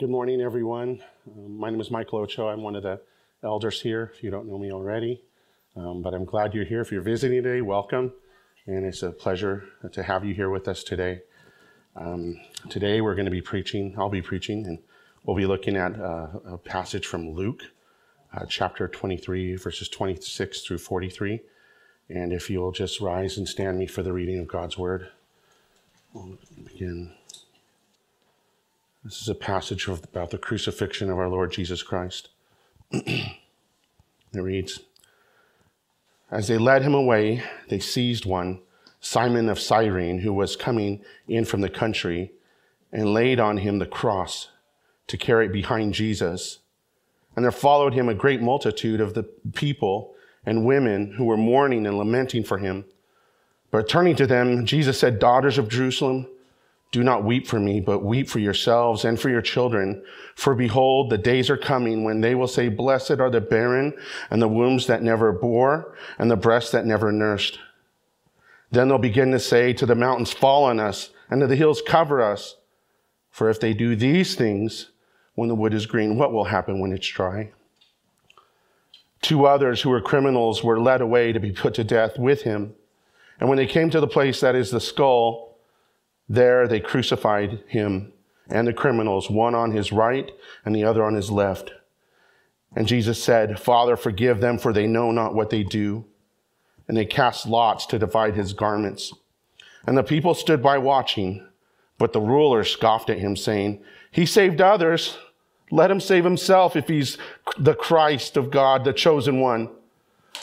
Good morning, everyone. Um, my name is Michael Ochoa. I'm one of the elders here, if you don't know me already. Um, but I'm glad you're here. If you're visiting today, welcome. And it's a pleasure to have you here with us today. Um, today, we're going to be preaching, I'll be preaching, and we'll be looking at uh, a passage from Luke, uh, chapter 23, verses 26 through 43. And if you'll just rise and stand me for the reading of God's word, we'll begin. This is a passage about the crucifixion of our Lord Jesus Christ. it reads As they led him away, they seized one, Simon of Cyrene, who was coming in from the country, and laid on him the cross to carry it behind Jesus. And there followed him a great multitude of the people and women who were mourning and lamenting for him. But turning to them, Jesus said, Daughters of Jerusalem, do not weep for me, but weep for yourselves and for your children. For behold, the days are coming when they will say, Blessed are the barren and the wombs that never bore and the breasts that never nursed. Then they'll begin to say to the mountains, Fall on us, and to the hills, Cover us. For if they do these things when the wood is green, what will happen when it's dry? Two others who were criminals were led away to be put to death with him. And when they came to the place that is the skull, there they crucified him and the criminals, one on his right and the other on his left. And Jesus said, Father, forgive them, for they know not what they do. And they cast lots to divide his garments. And the people stood by watching, but the ruler scoffed at him, saying, He saved others. Let him save himself if he's the Christ of God, the chosen one.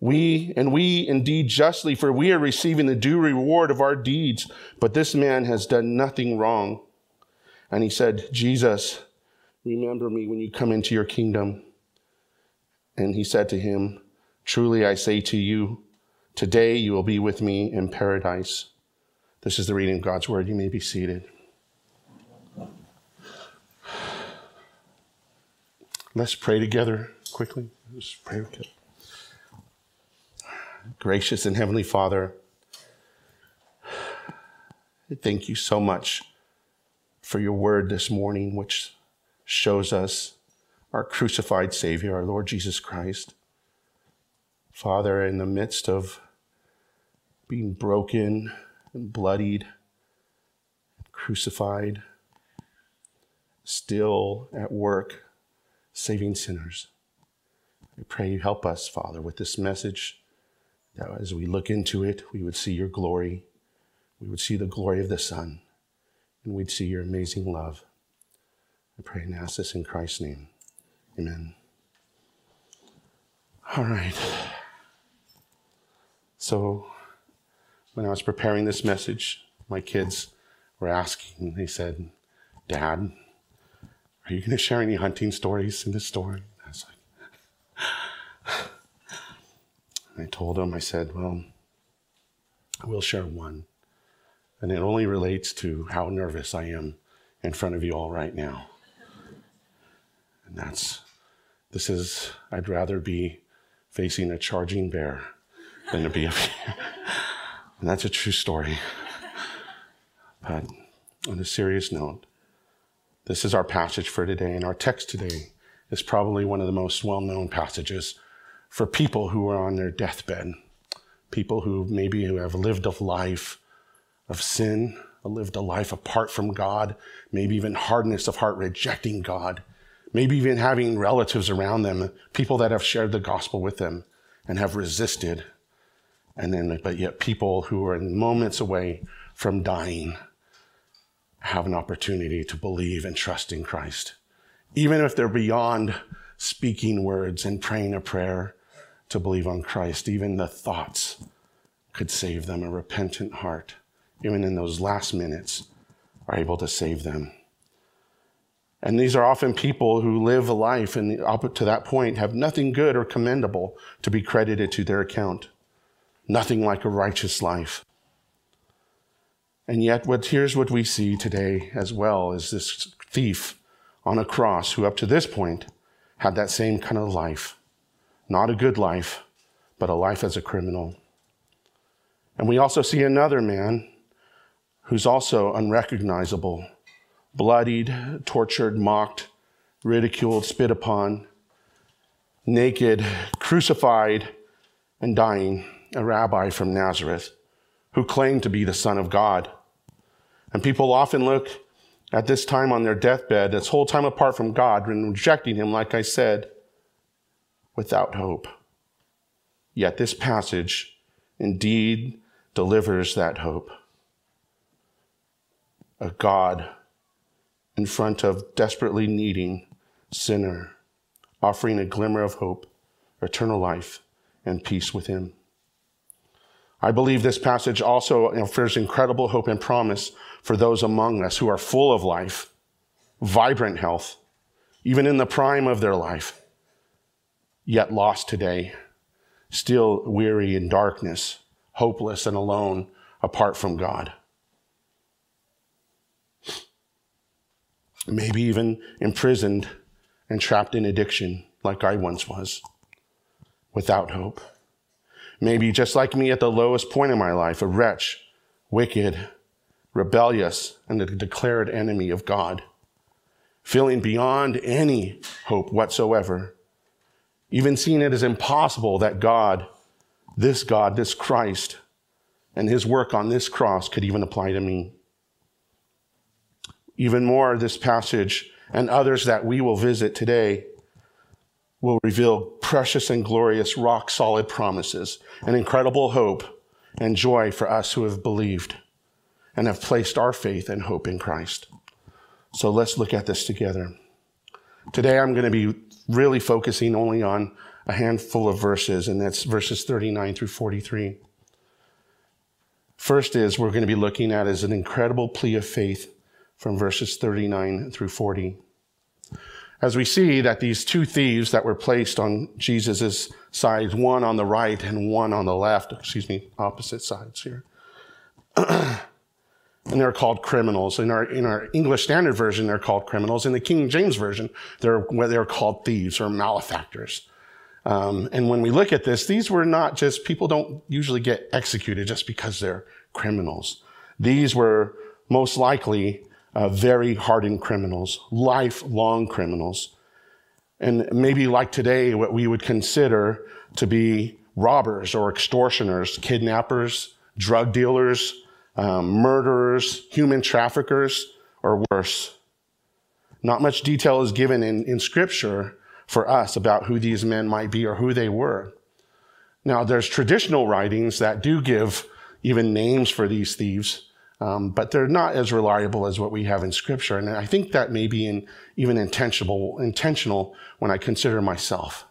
We, and we indeed justly, for we are receiving the due reward of our deeds, but this man has done nothing wrong. And he said, Jesus, remember me when you come into your kingdom. And he said to him, Truly I say to you, today you will be with me in paradise. This is the reading of God's word. You may be seated. Let's pray together quickly. Let's pray together. Gracious and Heavenly Father, thank you so much for your word this morning, which shows us our crucified Savior, our Lord Jesus Christ. Father, in the midst of being broken and bloodied, crucified, still at work saving sinners. I pray you help us, Father, with this message that as we look into it, we would see your glory. We would see the glory of the Son, and we'd see your amazing love. I pray and ask this in Christ's name. Amen. All right. So, when I was preparing this message, my kids were asking, they said, Dad, are you going to share any hunting stories in this story? I was like, I told him, I said, well, I will share one. And it only relates to how nervous I am in front of you all right now. And that's, this is, I'd rather be facing a charging bear than to be up here. And that's a true story. But on a serious note, this is our passage for today, and our text today is probably one of the most well known passages for people who are on their deathbed, people who maybe who have lived a life of sin, lived a life apart from God, maybe even hardness of heart, rejecting God, maybe even having relatives around them, people that have shared the gospel with them and have resisted. And then, but yet people who are moments away from dying have an opportunity to believe and trust in Christ. Even if they're beyond speaking words and praying a prayer, to believe on Christ. Even the thoughts could save them. A repentant heart, even in those last minutes, are able to save them. And these are often people who live a life and up to that point have nothing good or commendable to be credited to their account. Nothing like a righteous life. And yet, what, here's what we see today as well is this thief on a cross who, up to this point, had that same kind of life. Not a good life, but a life as a criminal. And we also see another man who's also unrecognizable, bloodied, tortured, mocked, ridiculed, spit upon, naked, crucified, and dying, a rabbi from Nazareth who claimed to be the Son of God. And people often look at this time on their deathbed, this whole time apart from God, and rejecting Him, like I said, without hope. Yet this passage indeed delivers that hope. A God in front of desperately needing sinner, offering a glimmer of hope, eternal life, and peace with Him. I believe this passage also offers incredible hope and promise for those among us who are full of life, vibrant health, even in the prime of their life, yet lost today, still weary in darkness, hopeless and alone apart from God. Maybe even imprisoned and trapped in addiction, like I once was, without hope. Maybe just like me at the lowest point in my life, a wretch, wicked, rebellious, and a declared enemy of God, feeling beyond any hope whatsoever, even seeing it as impossible that God, this God, this Christ, and his work on this cross could even apply to me. Even more, this passage and others that we will visit today will reveal precious and glorious, rock solid promises and incredible hope and joy for us who have believed and have placed our faith and hope in Christ. So let's look at this together. Today I'm going to be really focusing only on a handful of verses, and that's verses 39 through 43. First is we're going to be looking at is an incredible plea of faith from verses 39 through 40 as we see that these two thieves that were placed on Jesus' sides, one on the right and one on the left, excuse me, opposite sides here. and they're called criminals. In our, in our English Standard Version, they're called criminals. In the King James Version, they're, they're called thieves or malefactors. Um, and when we look at this, these were not just, people don't usually get executed just because they're criminals. These were most likely uh, very hardened criminals, lifelong criminals. And maybe like today, what we would consider to be robbers or extortioners, kidnappers, drug dealers, um, murderers, human traffickers, or worse. Not much detail is given in, in Scripture for us about who these men might be or who they were. Now, there's traditional writings that do give even names for these thieves, um, but they're not as reliable as what we have in Scripture. And I think that may be in, even intentional, intentional when I consider myself.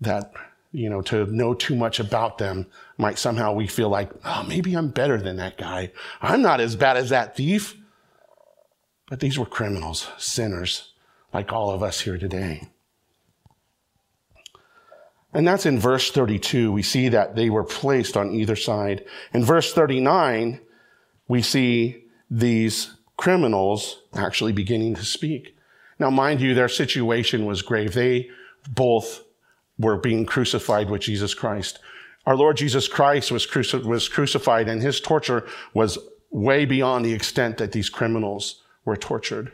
That, you know, to know too much about them might somehow we feel like, oh, maybe I'm better than that guy. I'm not as bad as that thief. But these were criminals, sinners, like all of us here today. And that's in verse 32. We see that they were placed on either side. In verse 39, we see these criminals actually beginning to speak. Now, mind you, their situation was grave. They both were being crucified with Jesus Christ. Our Lord Jesus Christ was, cruci- was crucified, and his torture was way beyond the extent that these criminals were tortured.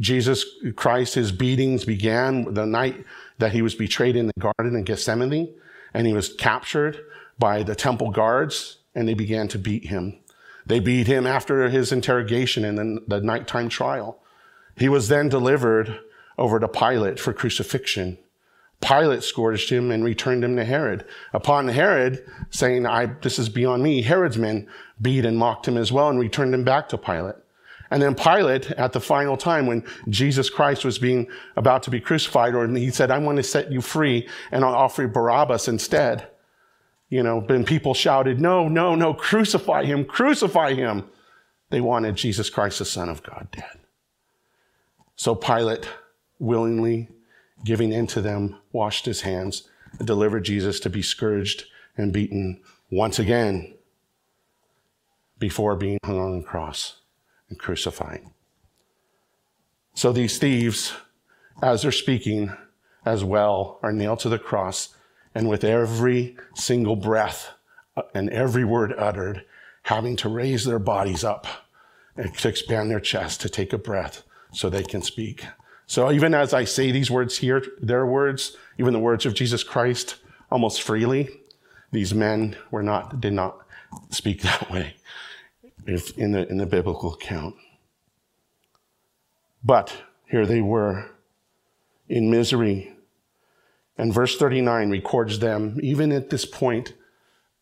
Jesus Christ, his beatings began the night that he was betrayed in the garden in Gethsemane, and he was captured by the temple guards, and they began to beat him. They beat him after his interrogation and then the nighttime trial. He was then delivered over to Pilate for crucifixion. Pilate scourged him and returned him to Herod. Upon Herod saying, I, this is beyond me, Herod's men beat and mocked him as well and returned him back to Pilate. And then Pilate, at the final time when Jesus Christ was being about to be crucified, or he said, I want to set you free and I'll offer Barabbas instead you know, then people shouted, no, no, no, crucify him, crucify him. They wanted Jesus Christ, the Son of God, dead. So Pilate, willingly giving in to them, washed his hands and delivered Jesus to be scourged and beaten once again before being hung on the cross and crucified. So these thieves, as they're speaking as well, are nailed to the cross, and with every single breath and every word uttered, having to raise their bodies up and to expand their chest to take a breath so they can speak. So even as I say these words here, their words, even the words of Jesus Christ, almost freely, these men were not, did not speak that way in the, in the biblical account. But here they were in misery. And verse 39 records them, even at this point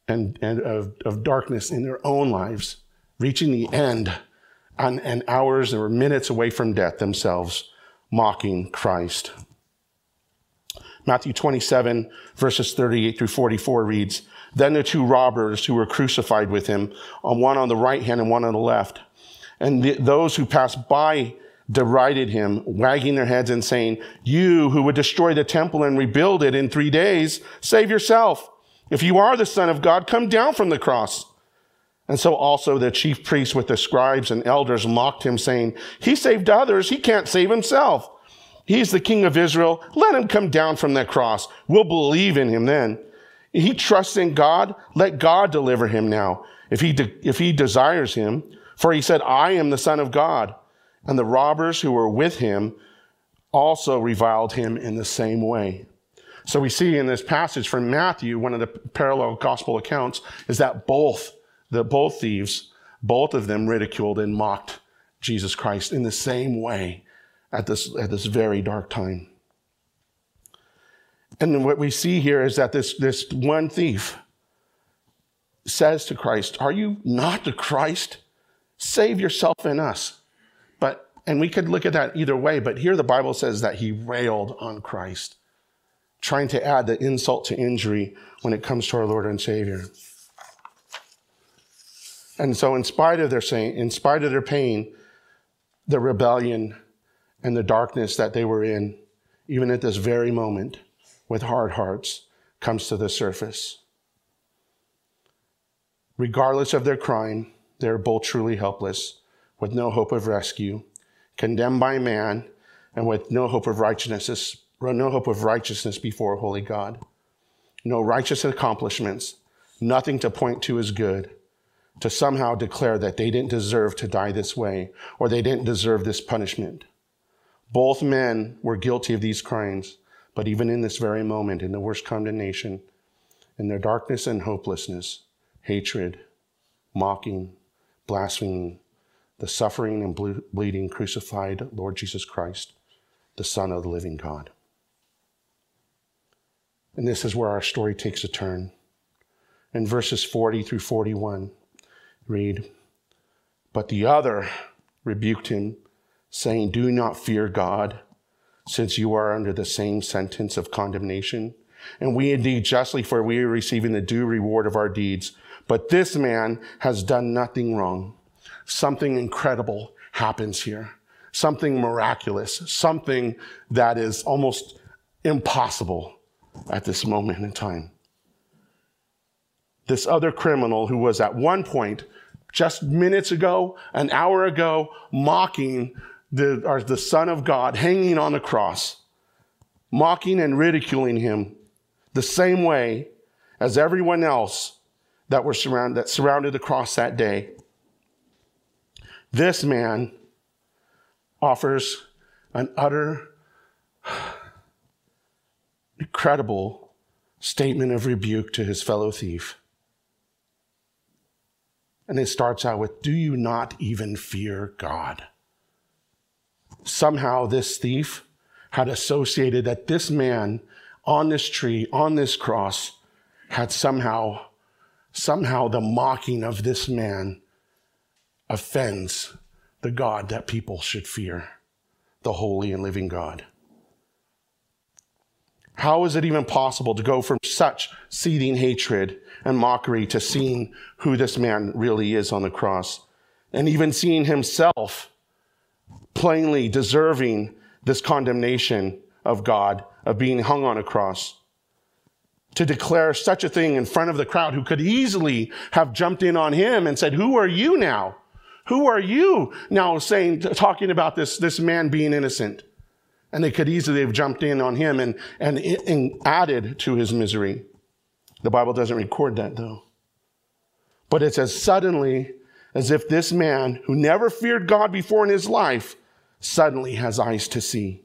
and, and of, of darkness in their own lives, reaching the end and, and hours or minutes away from death themselves, mocking Christ. Matthew 27, verses 38 through 44 reads, Then the two robbers who were crucified with him, on one on the right hand and one on the left, and the, those who passed by derided him, wagging their heads and saying, You who would destroy the temple and rebuild it in three days, save yourself. If you are the Son of God, come down from the cross. And so also the chief priests with the scribes and elders mocked him, saying, He saved others, he can't save himself. He's the king of Israel. Let him come down from that cross. We'll believe in him then. He trusts in God. Let God deliver him now, if he, de- if he desires him. For he said, I am the Son of God. And the robbers who were with him also reviled him in the same way. So we see in this passage from Matthew, one of the parallel gospel accounts, is that both the both thieves, both of them ridiculed and mocked Jesus Christ in the same way at this, at this very dark time. And what we see here is that this, this one thief says to Christ, Are you not the Christ? Save yourself and us. But, and we could look at that either way, but here the Bible says that he railed on Christ, trying to add the insult to injury when it comes to our Lord and Savior. And so, in spite of their saying, in spite of their pain, the rebellion and the darkness that they were in, even at this very moment, with hard hearts, comes to the surface. Regardless of their crime, they are both truly helpless, with no hope of rescue, condemned by man, and with no hope of righteousness, no hope of righteousness before holy God. No righteous accomplishments, nothing to point to as good to somehow declare that they didn't deserve to die this way or they didn't deserve this punishment. Both men were guilty of these crimes, but even in this very moment, in the worst condemnation, in their darkness and hopelessness, hatred, mocking, blaspheming, the suffering and bleeding crucified Lord Jesus Christ, the Son of the living God. And this is where our story takes a turn. In verses 40 through 41, read, But the other rebuked him, saying, Do not fear God, since you are under the same sentence of condemnation. And we indeed justly, for we are receiving the due reward of our deeds. But this man has done nothing wrong. Something incredible happens here. Something miraculous. Something that is almost impossible at this moment in time. This other criminal who was at one point just minutes ago, an hour ago, mocking the, or the Son of God hanging on the cross, mocking and ridiculing him the same way as everyone else that were surrounded, that surrounded the cross that day. This man offers an utter, incredible statement of rebuke to his fellow thief. And it starts out with, Do you not even fear God? Somehow, this thief had associated that this man on this tree, on this cross, had somehow, somehow the mocking of this man offends the God that people should fear, the holy and living God. How is it even possible to go from such seething hatred and mockery to seeing who this man really is on the cross and even seeing himself plainly deserving this condemnation of God, of being hung on a cross. To declare such a thing in front of the crowd who could easily have jumped in on him and said, Who are you now? Who are you now saying, talking about this, this man being innocent? And they could easily have jumped in on him and, and, and added to his misery. The Bible doesn't record that though. But it's as suddenly as if this man who never feared God before in his life suddenly has eyes to see.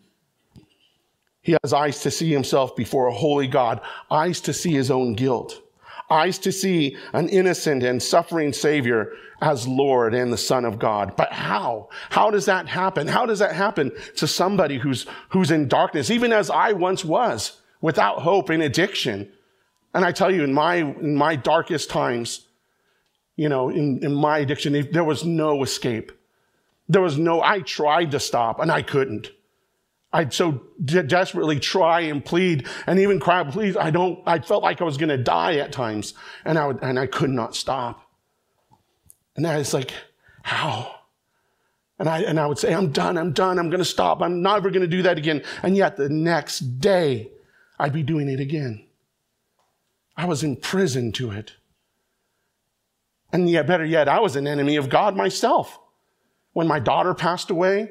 He has eyes to see himself before a holy God, eyes to see his own guilt, eyes to see an innocent and suffering Savior as Lord and the Son of God. But how? How does that happen? How does that happen to somebody who's, who's in darkness, even as I once was, without hope in addiction? And I tell you, in my, in my darkest times, you know, in, in my addiction, there was no escape. There was no, I tried to stop and I couldn't. I'd so de- desperately try and plead and even cry, please, I don't, I felt like I was going to die at times and I would, and I could not stop. And I was like, how? And I, and I would say, I'm done, I'm done, I'm going to stop, I'm never going to do that again. And yet the next day, I'd be doing it again. I was in prison to it. And yet, better yet, I was an enemy of God myself. When my daughter passed away,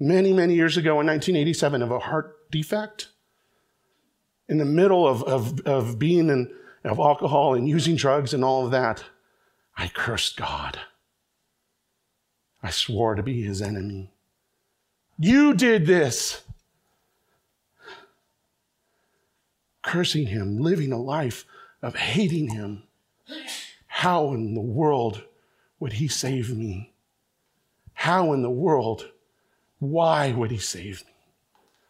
many, many years ago in 1987 of a heart defect. In the middle of, of, of being in, of alcohol and using drugs and all of that, I cursed God. I swore to be his enemy. You did this. Cursing him, living a life of hating him. How in the world would he save me? How in the world why would he save me?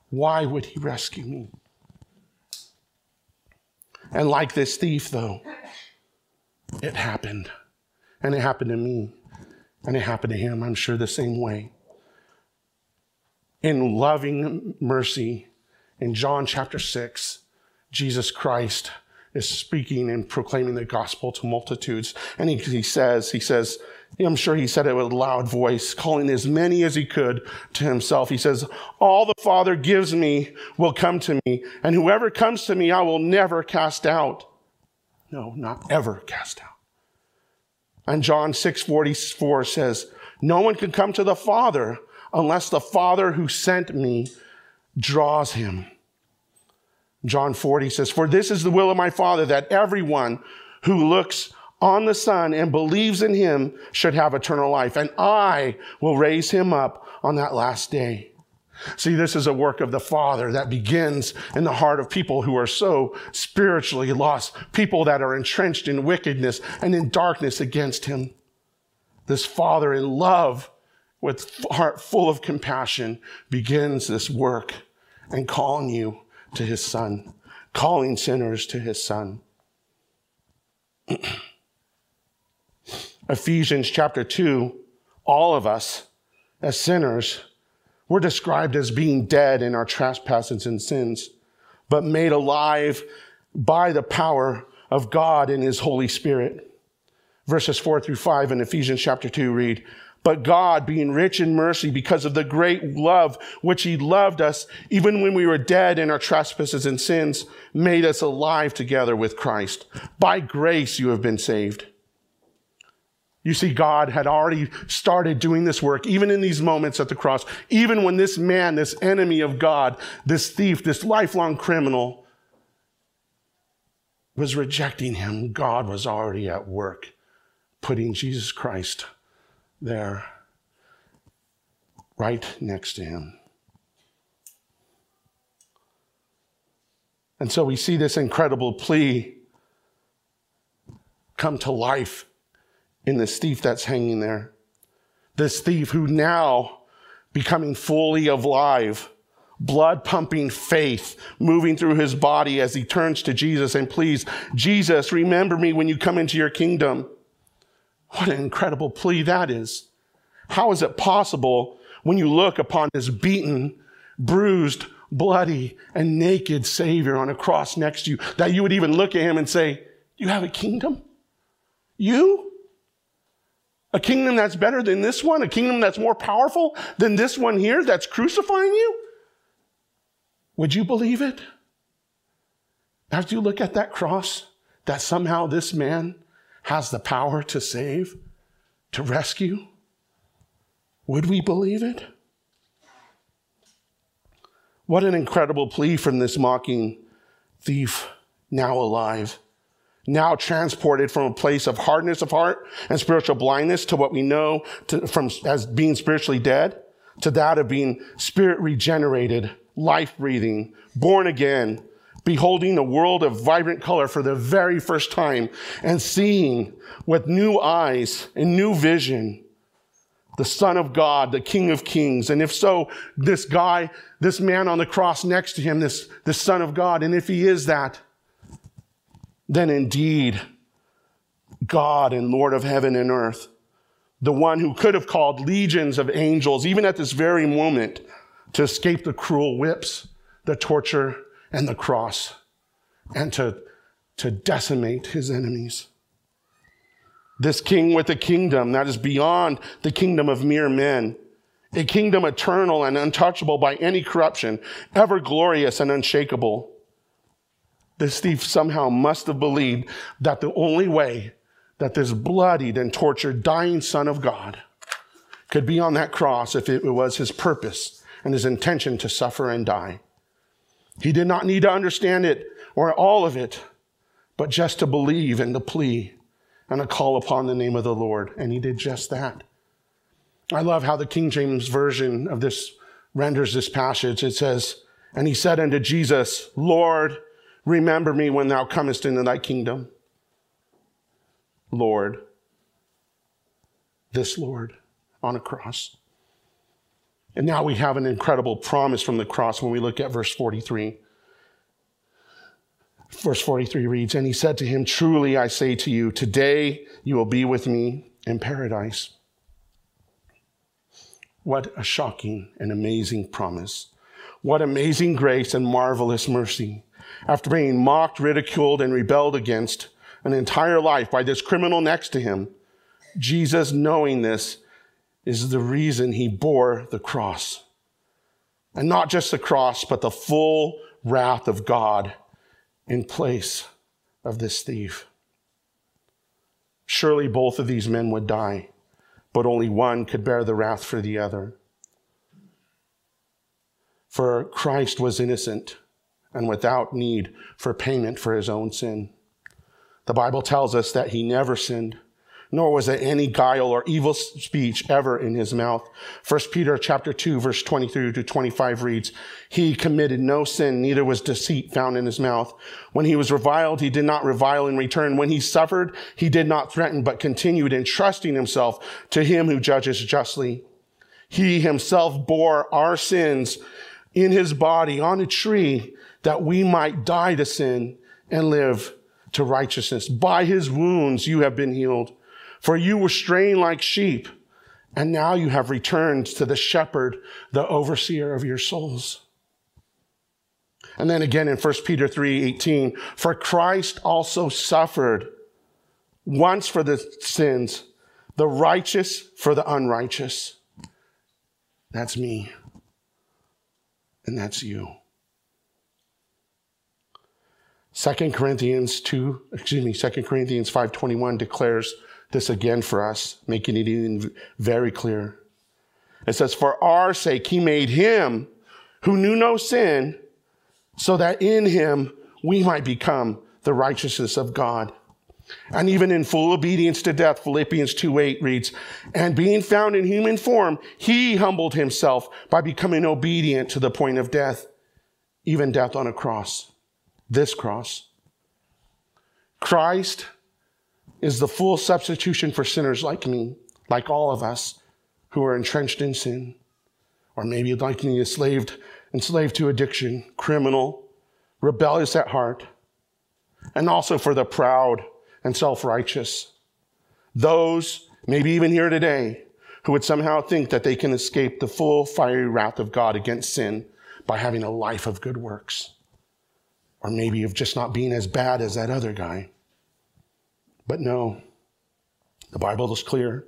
Why would he rescue me? And like this thief, though, it happened. And it happened to me. And it happened to him, I'm sure, the same way. In loving mercy, in John chapter 6, Jesus Christ is speaking and proclaiming the gospel to multitudes. And he, he says, he says, I'm sure he said it with a loud voice, calling as many as he could to himself. He says, All the Father gives me will come to me, and whoever comes to me, I will never cast out. No, not ever cast out. And John 6 44 says, No one can come to the Father unless the Father who sent me draws him. John 40 says, For this is the will of my Father, that everyone who looks on the Son and believes in him should have eternal life, and I will raise him up on that last day. See, this is a work of the Father that begins in the heart of people who are so spiritually lost, people that are entrenched in wickedness and in darkness against him. This Father in love, with heart full of compassion, begins this work and calling you to his Son, calling sinners to his Son. Ephesians chapter 2, all of us as sinners, we're described as being dead in our trespasses and sins, but made alive by the power of God in his Holy Spirit. Verses 4 through 5 in Ephesians chapter 2 read, But God, being rich in mercy because of the great love which he loved us, even when we were dead in our trespasses and sins, made us alive together with Christ. By grace you have been saved you see, God had already started doing this work, even in these moments at the cross, even when this man, this enemy of God, this thief, this lifelong criminal, was rejecting him. God was already at work, putting Jesus Christ there, right next to him. And so we see this incredible plea come to life in this thief that's hanging there. This thief who now becoming fully alive, blood pumping faith moving through his body as he turns to Jesus and please, Jesus, remember me when you come into your kingdom. What an incredible plea that is. How is it possible when you look upon this beaten, bruised, bloody, and naked Savior on a cross next to you that you would even look at him and say, You have a kingdom? You? A kingdom that's better than this one? A kingdom that's more powerful than this one here that's crucifying you? Would you believe it? After you look at that cross, that somehow this man has the power to save, to rescue, would we believe it? What an incredible plea from this mocking thief, now alive, now transported from a place of hardness of heart and spiritual blindness to what we know to, from as being spiritually dead, to that of being spirit regenerated, life breathing, born again, beholding a world of vibrant color for the very first time and seeing with new eyes and new vision the Son of God, the King of Kings. And if so, this guy, this man on the cross next to him, this, this Son of God, and if he is that, then indeed, God and Lord of heaven and earth, the one who could have called legions of angels, even at this very moment, to escape the cruel whips, the torture, and the cross, and to, to decimate his enemies. This king with a kingdom that is beyond the kingdom of mere men, a kingdom eternal and untouchable by any corruption, ever glorious and unshakable. This thief somehow must have believed that the only way that this bloodied and tortured, dying Son of God could be on that cross if it was his purpose and his intention to suffer and die. He did not need to understand it or all of it, but just to believe and to plea and to call upon the name of the Lord. And he did just that. I love how the King James Version of this renders this passage. It says, And he said unto Jesus, Lord, remember me when thou comest into thy kingdom. Lord, this Lord on a cross. And now we have an incredible promise from the cross when we look at verse 43. Verse 43 reads, And he said to him, Truly I say to you, today you will be with me in paradise. What a shocking and amazing promise. What amazing grace and marvelous mercy. After being mocked, ridiculed, and rebelled against an entire life by this criminal next to him, Jesus, knowing this, is the reason he bore the cross. And not just the cross, but the full wrath of God in place of this thief. Surely both of these men would die, but only one could bear the wrath for the other. For Christ was innocent and without need for payment for his own sin. The Bible tells us that he never sinned nor was there any guile or evil speech ever in his mouth. 1 Peter chapter 2 verse 23 to 25 reads, He committed no sin, neither was deceit found in his mouth. When he was reviled, he did not revile in return. When he suffered, he did not threaten, but continued entrusting himself to him who judges justly. He himself bore our sins in his body on a tree that we might die to sin and live to righteousness. By his wounds you have been healed. For you were straying like sheep, and now you have returned to the shepherd, the overseer of your souls. And then again in 1 Peter 3 18, for Christ also suffered once for the sins, the righteous for the unrighteous. That's me. And that's you. 2 Corinthians 2, excuse me, 2 Corinthians 5:21 declares this again for us, making it even very clear. It says, For our sake, he made him who knew no sin, so that in him we might become the righteousness of God. And even in full obedience to death, Philippians 2 8 reads, And being found in human form, he humbled himself by becoming obedient to the point of death, even death on a cross. This cross. Christ is the full substitution for sinners like me, like all of us who are entrenched in sin, or maybe like me, enslaved, enslaved to addiction, criminal, rebellious at heart, and also for the proud and self-righteous. Those, maybe even here today, who would somehow think that they can escape the full fiery wrath of God against sin by having a life of good works. Or maybe of just not being as bad as that other guy. But no, the Bible is clear.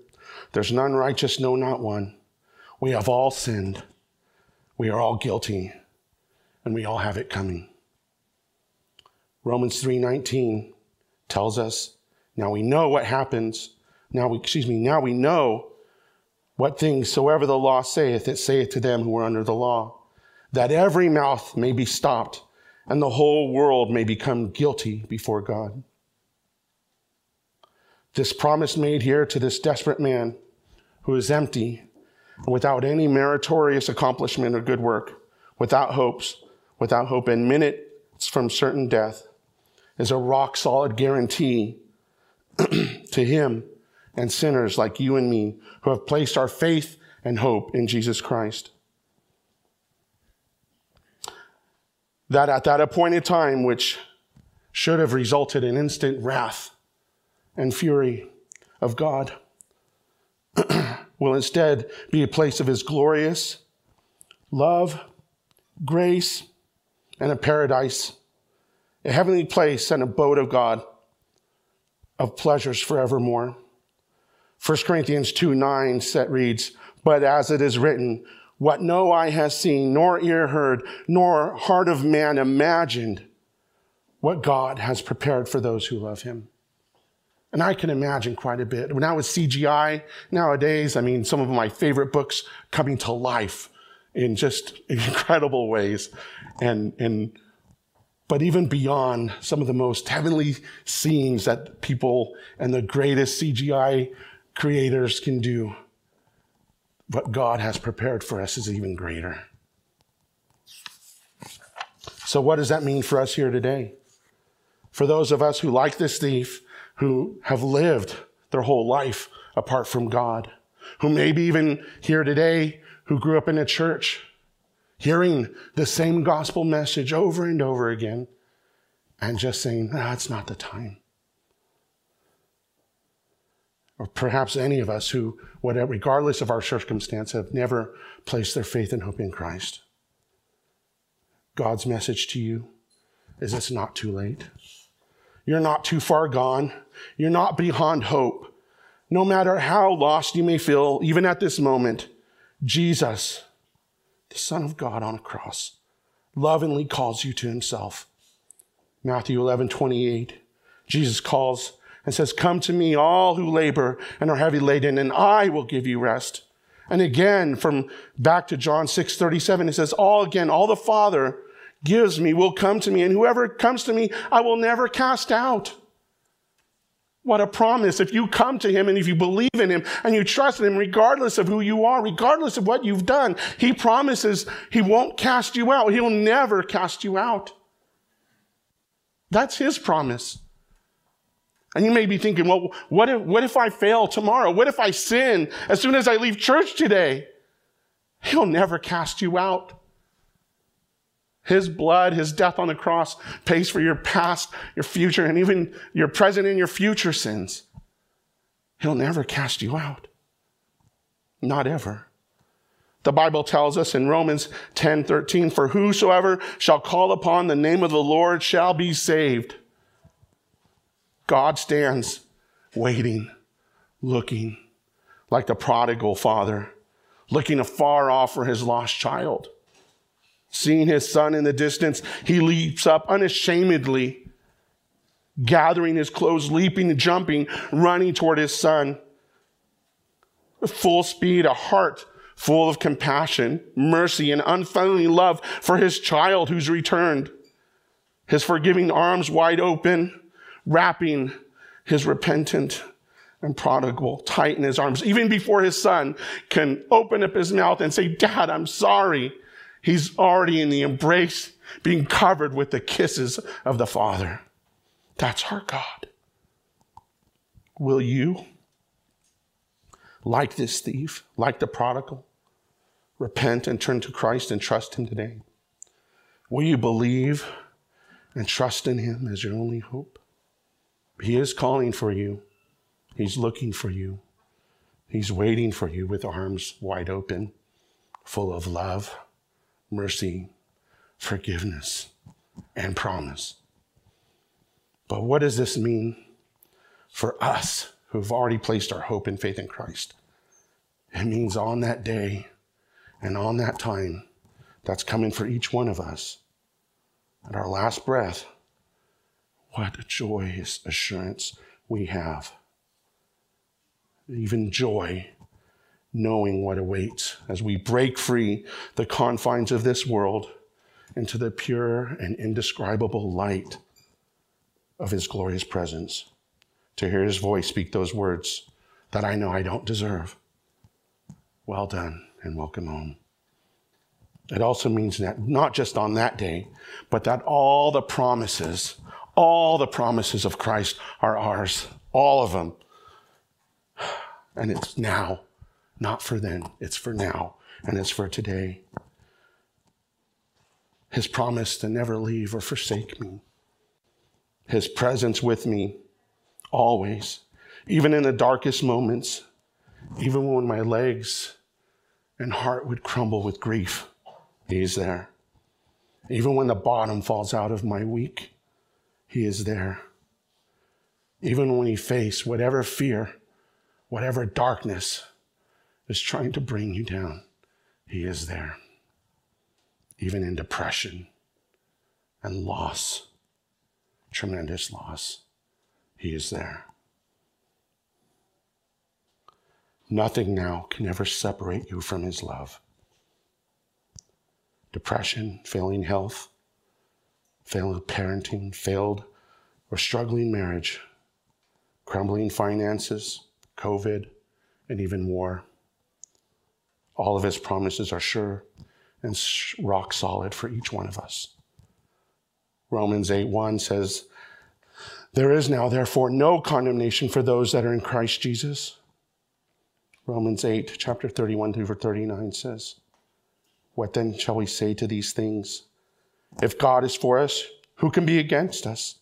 There's none righteous, no, not one. We have all sinned. We are all guilty, and we all have it coming. Romans 3:19 tells us, now we know what happens. Now we, excuse me, now we know what things soever the law saith, it saith to them who are under the law, that every mouth may be stopped and the whole world may become guilty before God. This promise made here to this desperate man who is empty without any meritorious accomplishment or good work, without hopes, without hope and minutes from certain death, is a rock solid guarantee to him and sinners like you and me who have placed our faith and hope in Jesus Christ. That at that appointed time, which should have resulted in instant wrath and fury of God, will instead be a place of his glorious love, grace, and a paradise, a heavenly place and abode of God of pleasures forevermore. 1 Corinthians 2 9 set reads, But as it is written, what no eye has seen, nor ear heard, nor heart of man imagined, what God has prepared for those who love him. And I can imagine quite a bit. Now with CGI, nowadays, I mean, some of my favorite books coming to life in just incredible ways. And, and but even beyond some of the most heavenly scenes that people and the greatest CGI creators can do, what God has prepared for us is even greater. So, what does that mean for us here today? For those of us who, like this thief, who have lived their whole life apart from God, who maybe even here today, who grew up in a church, hearing the same gospel message over and over again and just saying, ah, it's not the time. Or perhaps any of us who, whatever, regardless of our circumstance, have never placed their faith and hope in Christ. God's message to you is it's not too late. You're not too far gone. You're not beyond hope. No matter how lost you may feel, even at this moment, Jesus the Son of God on a cross, lovingly calls you to himself. Matthew 11, 28. Jesus calls and says, Come to me, all who labor and are heavy laden, and I will give you rest. And again, from back to John 6, 37, it says, All again, all the Father gives me will come to me, and whoever comes to me, I will never cast out. What a promise. If you come to him and if you believe in him and you trust in him, regardless of who you are, regardless of what you've done, he promises he won't cast you out. He'll never cast you out. That's his promise. And you may be thinking, well, what if, what if I fail tomorrow? What if I sin as soon as I leave church today? He'll never cast you out. His blood, his death on the cross pays for your past, your future, and even your present and your future sins. He'll never cast you out. Not ever. The Bible tells us in Romans 10 13, for whosoever shall call upon the name of the Lord shall be saved. God stands waiting, looking like the prodigal father, looking afar off for his lost child. Seeing his son in the distance, he leaps up unashamedly, gathering his clothes, leaping and jumping, running toward his son. Full speed, a heart full of compassion, mercy, and unfailing love for his child who's returned. His forgiving arms wide open, wrapping his repentant and prodigal tight in his arms, even before his son can open up his mouth and say, Dad, I'm sorry. He's already in the embrace, being covered with the kisses of the Father. That's our God. Will you, like this thief, like the prodigal, repent and turn to Christ and trust Him today? Will you believe and trust in Him as your only hope? He is calling for you, He's looking for you, He's waiting for you with arms wide open, full of love mercy, forgiveness, and promise. But what does this mean for us who've already placed our hope and faith in Christ? It means on that day and on that time that's coming for each one of us, at our last breath, what joyous assurance we have. Even joy, knowing what awaits as we break free the confines of this world into the pure and indescribable light of his glorious presence. To hear his voice speak those words that I know I don't deserve. Well done and welcome home. It also means that not just on that day, but that all the promises, all the promises of Christ are ours, all of them. And it's now, not for then, it's for now, and it's for today. His promise to never leave or forsake me, His presence with me always, even in the darkest moments, even when my legs and heart would crumble with grief. He's there. Even when the bottom falls out of my week, He is there. Even when you face whatever fear, whatever darkness is trying to bring you down, He is there. Even in depression and loss, tremendous loss, He is there. Nothing now can ever separate you from His love depression, failing health, failed parenting, failed or struggling marriage, crumbling finances, COVID, and even war. All of his promises are sure and rock solid for each one of us. Romans 8 1 says, There is now, therefore, no condemnation for those that are in Christ Jesus. Romans 8, chapter 31 through 39 says, what then shall we say to these things? If God is for us, who can be against us?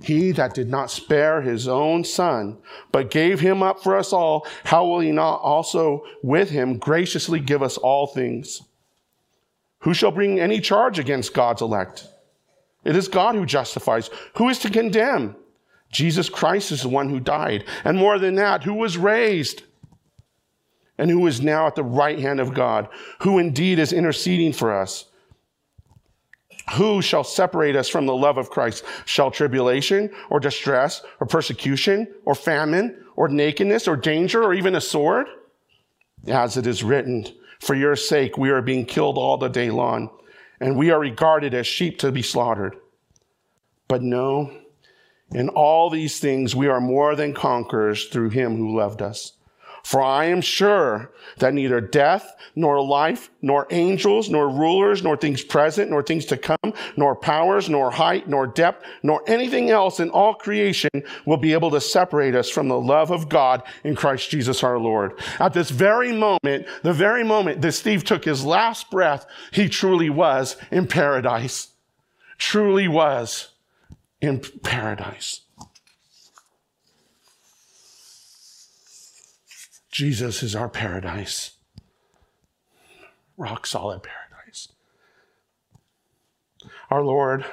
He that did not spare his own son, but gave him up for us all, how will he not also with him graciously give us all things? Who shall bring any charge against God's elect? It is God who justifies. Who is to condemn? Jesus Christ is the one who died. And more than that, who was raised and who is now at the right hand of God, who indeed is interceding for us. Who shall separate us from the love of Christ? Shall tribulation or distress or persecution or famine or nakedness or danger or even a sword? As it is written, for your sake we are being killed all the day long, and we are regarded as sheep to be slaughtered. But no, in all these things we are more than conquerors through him who loved us. For I am sure that neither death, nor life, nor angels, nor rulers, nor things present, nor things to come, nor powers, nor height, nor depth, nor anything else in all creation will be able to separate us from the love of God in Christ Jesus our Lord. At this very moment, the very moment that Steve took his last breath, he truly was in paradise. Truly was in paradise. Jesus is our paradise, rock solid paradise. Our Lord,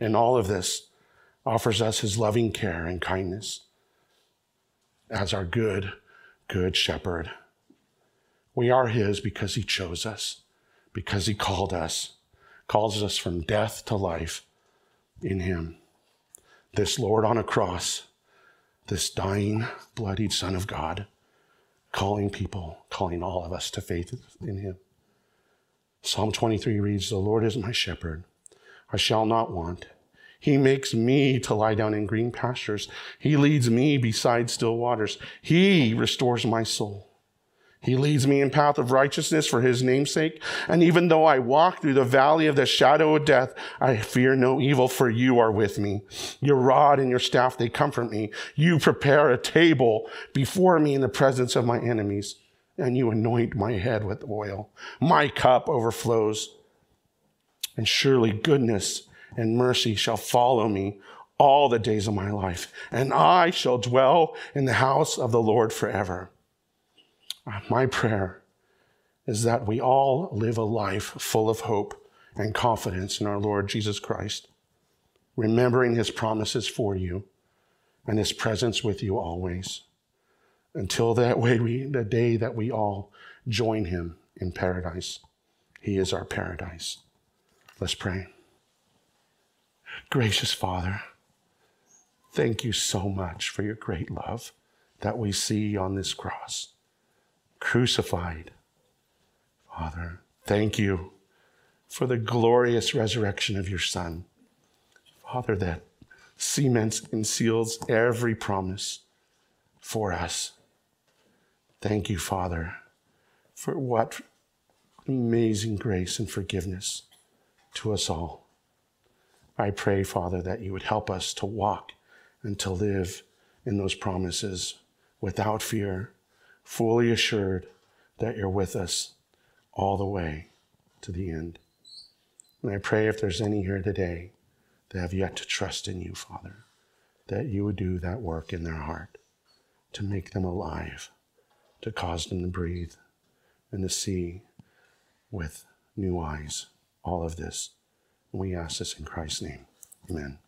in all of this, offers us his loving care and kindness as our good, good shepherd. We are his because he chose us, because he called us, calls us from death to life in him. This Lord on a cross, this dying, bloodied Son of God calling people, calling all of us to faith in him. Psalm 23 reads, The Lord is my shepherd. I shall not want. He makes me to lie down in green pastures. He leads me beside still waters. He restores my soul. He leads me in path of righteousness for his namesake. And even though I walk through the valley of the shadow of death, I fear no evil, for you are with me. Your rod and your staff, they comfort me. You prepare a table before me in the presence of my enemies, and you anoint my head with oil. My cup overflows. And surely goodness and mercy shall follow me all the days of my life, and I shall dwell in the house of the Lord forever. My prayer is that we all live a life full of hope and confidence in our Lord Jesus Christ, remembering his promises for you and his presence with you always. until that way we, the day that we all join him in paradise. He is our paradise. Let's pray. Gracious Father, thank you so much for your great love that we see on this cross, crucified. Father, thank you for the glorious resurrection of your Son. Father, that cements and seals every promise for us. Thank you, Father, for what amazing grace and forgiveness to us all. I pray, Father, that you would help us to walk and to live in those promises without fear, fully assured that you're with us all the way to the end. And I pray if there's any here today that have yet to trust in you, Father, that you would do that work in their heart to make them alive, to cause them to breathe and to see with new eyes all of this. And we ask this in Christ's name. Amen.